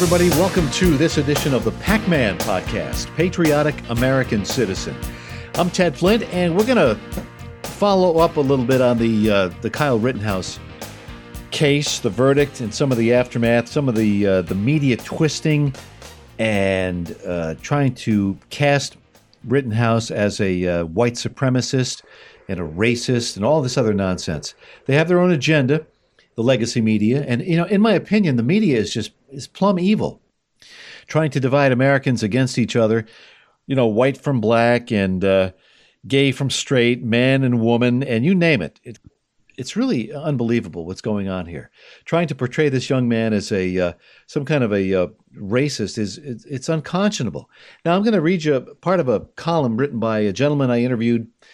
Everybody. Welcome to this edition of the Pac Man Podcast, Patriotic American Citizen. I'm Ted Flint, and we're going to follow up a little bit on the uh, the Kyle Rittenhouse case, the verdict, and some of the aftermath, some of the uh, the media twisting, and uh, trying to cast Rittenhouse as a uh, white supremacist and a racist and all this other nonsense. They have their own agenda, the legacy media, and you know, in my opinion, the media is just is plumb evil, trying to divide Americans against each other. You know, white from black and uh, gay from straight, man and woman, and you name it. it. It's really unbelievable what's going on here. Trying to portray this young man as a uh, some kind of a uh, racist is it's, it's unconscionable. Now I'm going to read you part of a column written by a gentleman I interviewed a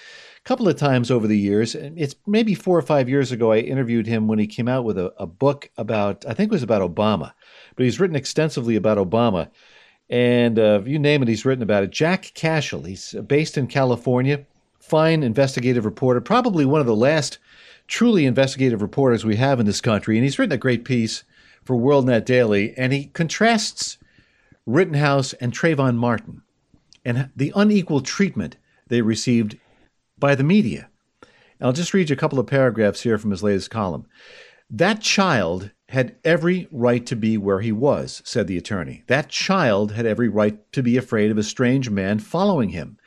couple of times over the years. It's maybe four or five years ago. I interviewed him when he came out with a, a book about I think it was about Obama, but he's written extensively about Obama. And uh, you name it, he's written about it. Jack Cashill, he's based in California, fine investigative reporter, probably one of the last truly investigative reporters we have in this country. And he's written a great piece for WorldNet Daily, and he contrasts Rittenhouse and Trayvon Martin and the unequal treatment they received by the media. I'll just read you a couple of paragraphs here from his latest column. That child had every right to be where he was, said the attorney. That child had every right to be afraid of a strange man following him.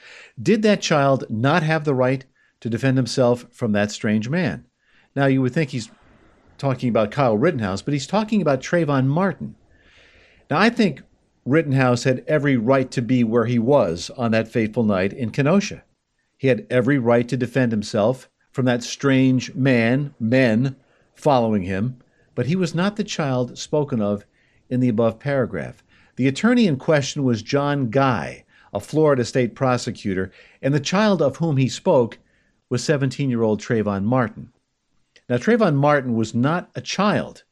Did that child not have the right to defend himself from that strange man? Now, you would think he's talking about Kyle Rittenhouse, but he's talking about Trayvon Martin. Now, I think Rittenhouse had every right to be where he was on that fateful night in Kenosha. He had every right to defend himself from that strange man, men following him but he was not the child spoken of in the above paragraph. The attorney in question was John Guy, a Florida state prosecutor, and the child of whom he spoke was 17 year old Trayvon Martin. Now, Trayvon Martin was not a child.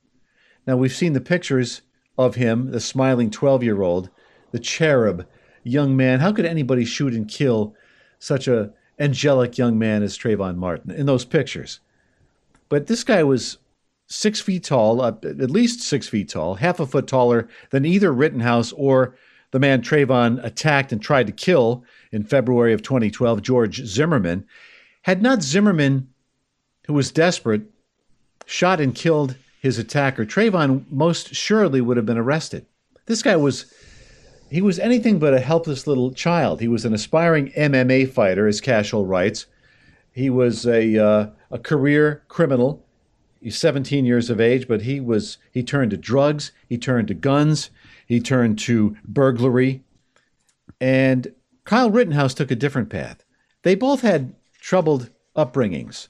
Now, we've seen the pictures of him, the smiling 12 year old, the cherub young man. How could anybody shoot and kill such a angelic young man as Trayvon Martin in those pictures? But this guy was six feet tall, uh, at least six feet tall, half a foot taller than either Rittenhouse or the man Trayvon attacked and tried to kill in February of 2012, George Zimmerman. Had not Zimmerman, who was desperate, shot and killed his attacker, Trayvon most surely would have been arrested. This guy was. He was anything but a helpless little child. He was an aspiring MMA fighter, as Cashill writes. He was a, uh, a career criminal 17 years of age, but he was he turned to drugs, he turned to guns, he turned to burglary. And Kyle Rittenhouse took a different path. They both had troubled upbringings.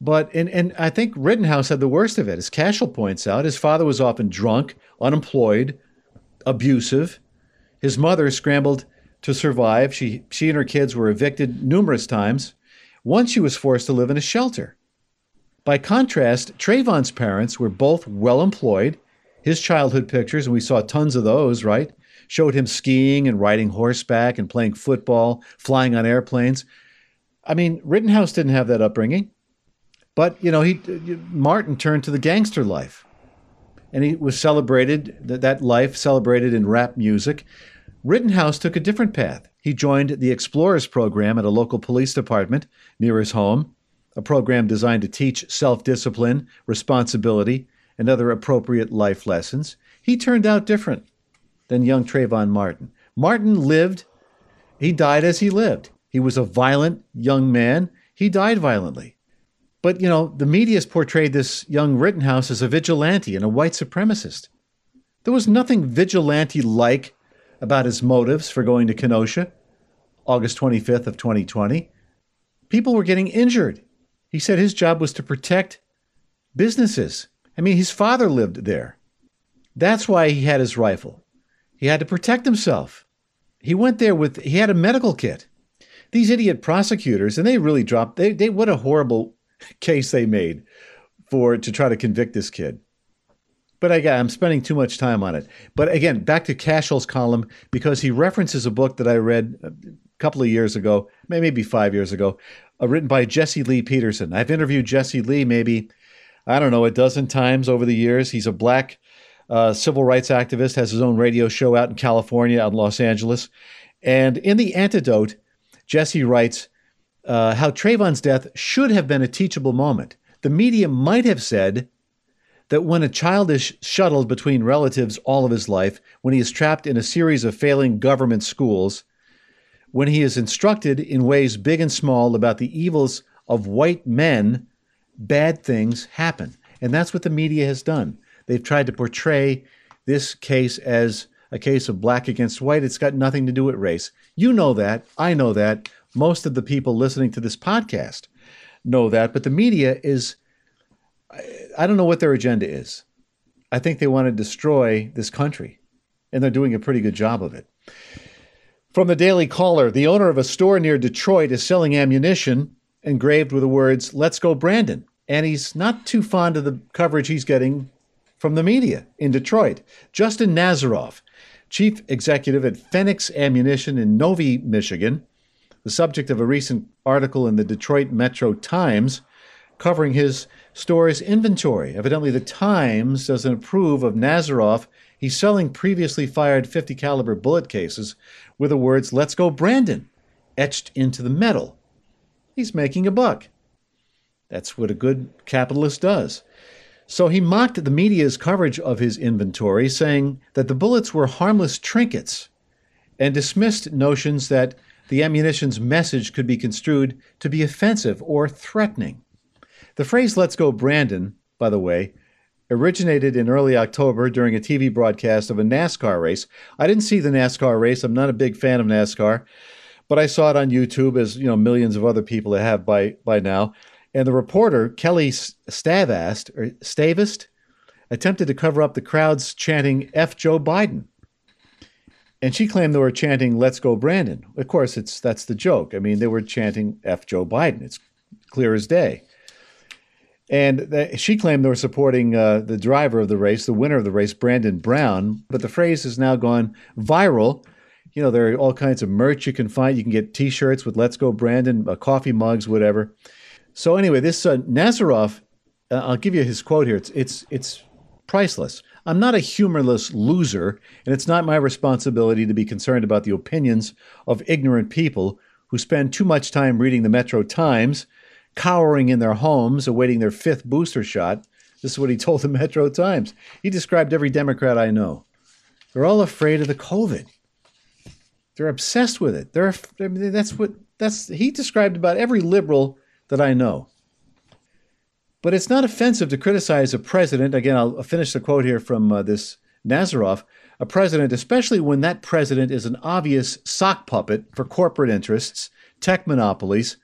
But and, and I think Rittenhouse had the worst of it. As Cashill points out, his father was often drunk, unemployed, abusive. His mother scrambled to survive. She she and her kids were evicted numerous times. Once she was forced to live in a shelter. By contrast, Trayvon's parents were both well employed. His childhood pictures, and we saw tons of those, right? Showed him skiing and riding horseback and playing football, flying on airplanes. I mean, Rittenhouse didn't have that upbringing. But, you know, he Martin turned to the gangster life. And he was celebrated, that, that life celebrated in rap music. Rittenhouse took a different path. He joined the Explorers program at a local police department near his home a program designed to teach self discipline, responsibility, and other appropriate life lessons. He turned out different than young Trayvon Martin. Martin lived, he died as he lived. He was a violent young man. He died violently. But, you know, the media has portrayed this young Rittenhouse as a vigilante and a white supremacist. There was nothing vigilante like about his motives for going to Kenosha, August 25th of 2020. People were getting injured. He said his job was to protect businesses. I mean, his father lived there. That's why he had his rifle. He had to protect himself. He went there with, he had a medical kit. These idiot prosecutors, and they really dropped, they, they what a horrible case they made for to try to convict this kid. But again, I'm spending too much time on it. But again, back to Cashill's column because he references a book that I read a couple of years ago, maybe five years ago, uh, written by Jesse Lee Peterson. I've interviewed Jesse Lee maybe, I don't know, a dozen times over the years. He's a black uh, civil rights activist, has his own radio show out in California, out in Los Angeles. And in The Antidote, Jesse writes uh, how Trayvon's death should have been a teachable moment. The media might have said that when a child is shuttled between relatives all of his life, when he is trapped in a series of failing government schools, when he is instructed in ways big and small about the evils of white men, bad things happen. And that's what the media has done. They've tried to portray this case as a case of black against white. It's got nothing to do with race. You know that. I know that. Most of the people listening to this podcast know that. But the media is, I don't know what their agenda is. I think they want to destroy this country, and they're doing a pretty good job of it. From the Daily Caller, the owner of a store near Detroit is selling ammunition engraved with the words, Let's go, Brandon. And he's not too fond of the coverage he's getting from the media in Detroit. Justin Nazaroff, chief executive at Phoenix Ammunition in Novi, Michigan, the subject of a recent article in the Detroit Metro Times covering his store's inventory. Evidently, the Times doesn't approve of Nazaroff. He's selling previously fired 50 caliber bullet cases with the words "Let's go, Brandon" etched into the metal. He's making a buck. That's what a good capitalist does. So he mocked the media's coverage of his inventory, saying that the bullets were harmless trinkets, and dismissed notions that the ammunition's message could be construed to be offensive or threatening. The phrase let's go Brandon, by the way, originated in early October during a TV broadcast of a NASCAR race. I didn't see the NASCAR race. I'm not a big fan of NASCAR, but I saw it on YouTube as, you know, millions of other people have by by now. And the reporter, Kelli Stavast, or Stavist, attempted to cover up the crowds chanting F Joe Biden. And she claimed they were chanting "Let's go, Brandon." Of course, it's that's the joke. I mean, they were chanting "F Joe Biden." It's clear as day. And she claimed they were supporting uh, the driver of the race, the winner of the race, Brandon Brown. But the phrase has now gone viral. You know, there are all kinds of merch you can find. You can get T-shirts with "Let's go, Brandon," uh, coffee mugs, whatever. So anyway, this uh, Nazaroff, uh, I'll give you his quote here. It's it's it's priceless. I'm not a humorless loser, and it's not my responsibility to be concerned about the opinions of ignorant people who spend too much time reading the Metro Times, cowering in their homes, awaiting their fifth booster shot. This is what he told the Metro Times. He described every Democrat I know. They're all afraid of the COVID. They're obsessed with it. They're I mean, that's what that's he described about every liberal that I know. But it's not offensive to criticize a president. Again, I'll finish the quote here from uh, this Nazaroff, A president, especially when that president is an obvious sock puppet for corporate interests, tech monopolies,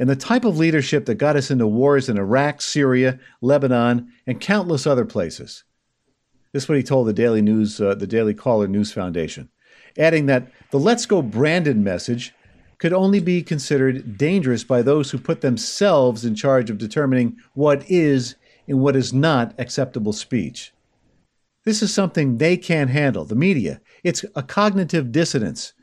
and the type of leadership that got us into wars in Iraq, Syria, Lebanon, and countless other places. This is what he told the Daily News, uh, the Daily Caller News Foundation, adding that the "Let's Go Brandon" message could only be considered dangerous by those who put themselves in charge of determining what is and what is not acceptable speech. This is something they can't handle, the media. It's a cognitive dissonance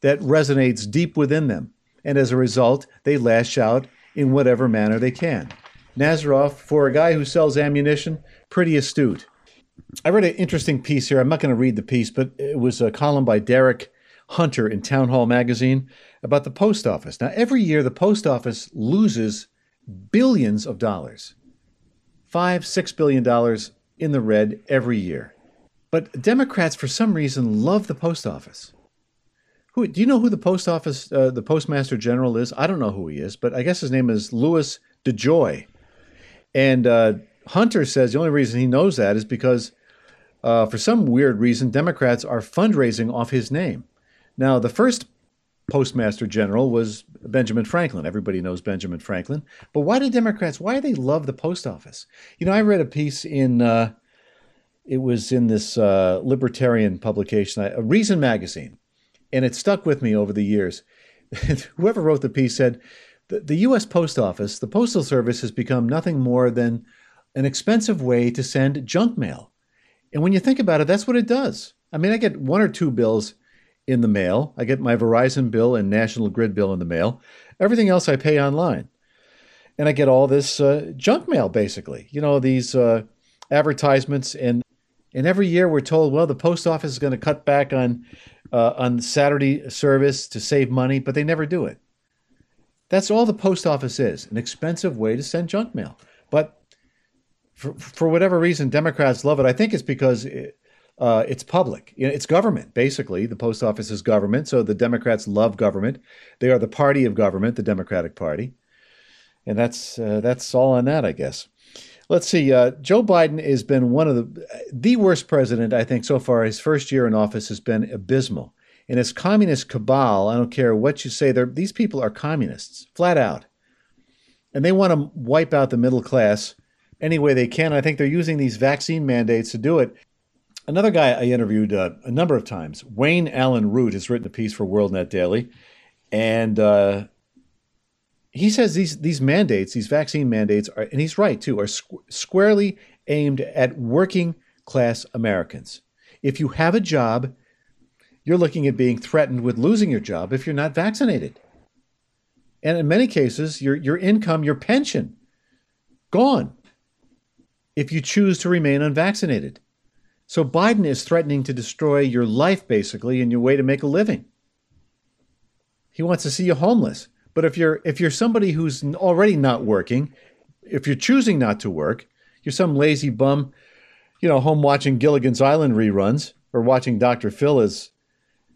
that resonates deep within them, and as a result, they lash out in whatever manner they can. Nazaroff, for a guy who sells ammunition, pretty astute. I read an interesting piece here. I'm not going to read the piece, but it was a column by Derek Hunter in Townhall magazine about the post office. Now, every year the post office loses billions of dollars five, six billion dollars in the red every year. But Democrats, for some reason, love the post office. Who do you know who the post office, uh, the postmaster general is? I don't know who he is, but I guess his name is Louis DeJoy. And uh, Hunter says the only reason he knows that is because, uh, for some weird reason, Democrats are fundraising off his name. Now, the first postmaster general was Benjamin Franklin. Everybody knows Benjamin Franklin. But why do Democrats, why do they love the post office? You know, I read a piece in, uh, it was in this uh, libertarian publication, a Reason magazine, and it stuck with me over the years. Whoever wrote the piece said, the, the U.S. Post Office, the Postal Service, has become nothing more than an expensive way to send junk mail. And when you think about it, that's what it does. I mean, I get one or two bills in the mail. I get my Verizon bill and National Grid bill in the mail. Everything else I pay online. And I get all this uh, junk mail, basically. You know, these uh, advertisements. And And every year we're told, well, the post office is going to cut back on uh, on Saturday service to save money, but they never do it. That's all the post office is an expensive way to send junk mail. But for, for whatever reason, Democrats love it. I think it's because it, uh, it's public. It's government, basically. The post office is government. So the Democrats love government. They are the party of government, the Democratic Party. And that's, uh, that's all on that, I guess. Let's see. Uh, Joe Biden has been one of the the worst president I think so far. His first year in office has been abysmal. And his communist cabal, I don't care what you say, these people are communists, flat out, and they want to wipe out the middle class any way they can. I think they're using these vaccine mandates to do it. Another guy I interviewed uh, a number of times, Wayne Allyn Root, has written a piece for WorldNet Daily, and uh, he says these these mandates, these vaccine mandates, are, and he's right too, are squ- squarely aimed at working class Americans. If you have a job, you're looking at being threatened with losing your job if you're not vaccinated. And in many cases, your your income, your pension, gone. If you choose to remain unvaccinated. So Biden is threatening to destroy your life basically and your way to make a living. He wants to see you homeless. But if you're if you're somebody who's already not working, if you're choosing not to work, you're some lazy bum, you know, home watching Gilligan's Island reruns or watching Dr. Phil as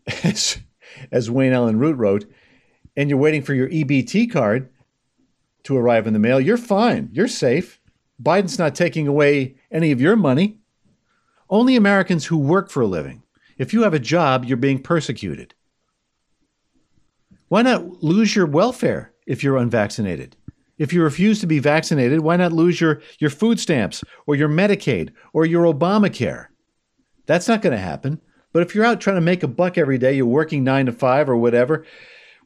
as, as Wayne Allyn Root wrote, and you're waiting for your EBT card to arrive in the mail, you're fine. You're safe. Biden's not taking away any of your money. Only Americans who work for a living. If you have a job, you're being persecuted. Why not lose your welfare if you're unvaccinated? If you refuse to be vaccinated, why not lose your, your food stamps or your Medicaid or your Obamacare? That's not going to happen. But if you're out trying to make a buck every day, you're working nine to five or whatever,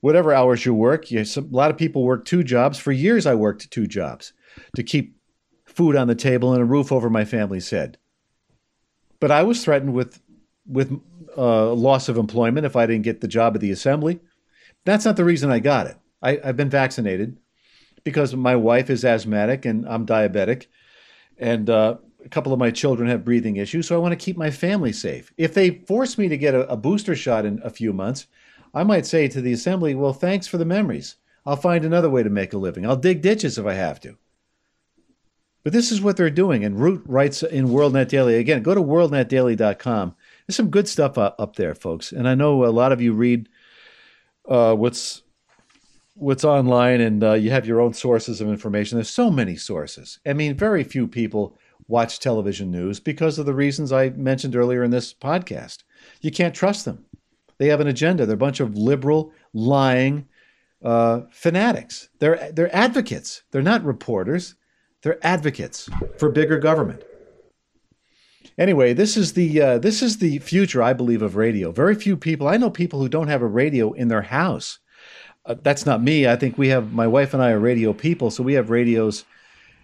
whatever hours you work. You, some, a lot of people work two jobs. For years, I worked two jobs to keep food on the table and a roof over my family's head. But I was threatened with with uh, loss of employment if I didn't get the job at the assembly. That's not the reason I got it. I, have been vaccinated because my wife is asthmatic and I'm diabetic, and uh, a couple of my children have breathing issues. So I want to keep my family safe. If they force me to get a, a booster shot in a few months, I might say to the assembly, "Well, thanks for the memories. I'll find another way to make a living. I'll dig ditches if I have to." But this is what they're doing. And Root writes in WorldNet Daily again. Go to worldnetdaily.com. There's some good stuff up there, folks. And I know a lot of you read uh, what's what's online and uh, you have your own sources of information. There's so many sources. I mean, very few people watch television news because of the reasons I mentioned earlier in this podcast. You can't trust them. They have an agenda. They're a bunch of liberal, lying uh, fanatics. They're they're advocates. They're not reporters. They're advocates for bigger government. Anyway, this is the uh, this is the future, I believe, of radio. Very few people. I know people who don't have a radio in their house. Uh, that's not me. I think we have my wife and I are radio people, so we have radios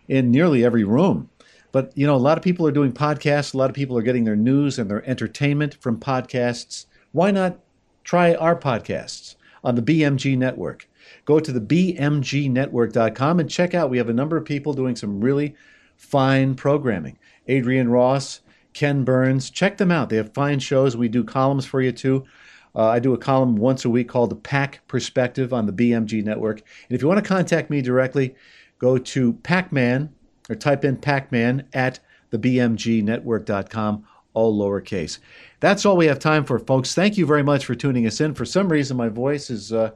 in nearly every room. But you know, a lot of people are doing podcasts. A lot of people are getting their news and their entertainment from podcasts. Why not try our podcasts on the BMG network? Go to the bmgnetwork.com and check out. We have a number of people doing some really fine programming. Adrian Ross, Ken Burns. Check them out. They have fine shows. We do columns for you too. Uh, I do a column once a week called The Pack Perspective on the BMG Network. And if you want to contact me directly, go to Pacman or type in Pacman at thebmgnetwork.com, all lowercase. That's all we have time for, folks. Thank you very much for tuning us in. For some reason, my voice has uh,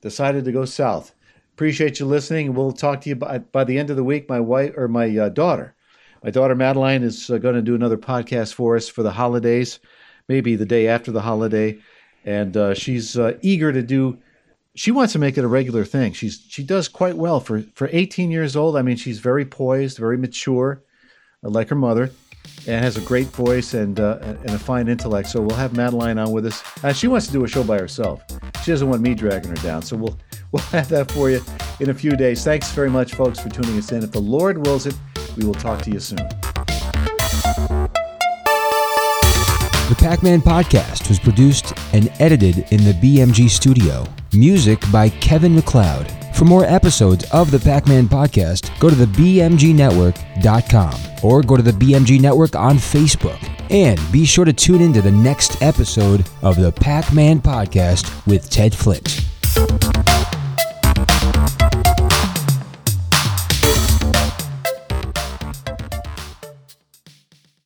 decided to go south. Appreciate you listening. We'll talk to you by, by the end of the week. My wife or my uh, daughter my daughter Madeline is uh, going to do another podcast for us for the holidays, maybe the day after the holiday, and uh, she's uh, eager to do. She wants to make it a regular thing. She's she does quite well for for 18 years old. I mean, she's very poised, very mature, uh, like her mother, and has a great voice and uh, and a fine intellect. So we'll have Madeline on with us. Uh, she wants to do a show by herself. She doesn't want me dragging her down. So we'll we'll have that for you in a few days. Thanks very much, folks, for tuning us in. If the Lord wills it. We will talk to you soon. The Pac Man podcast was produced and edited in the BMG studio. Music by Kevin MacLeod. For more episodes of the Pac Man podcast, go to the BMGnetwork.com or go to the BMG Network on Facebook. And be sure to tune in to the next episode of the Pac Man Podcast with Ted Flint.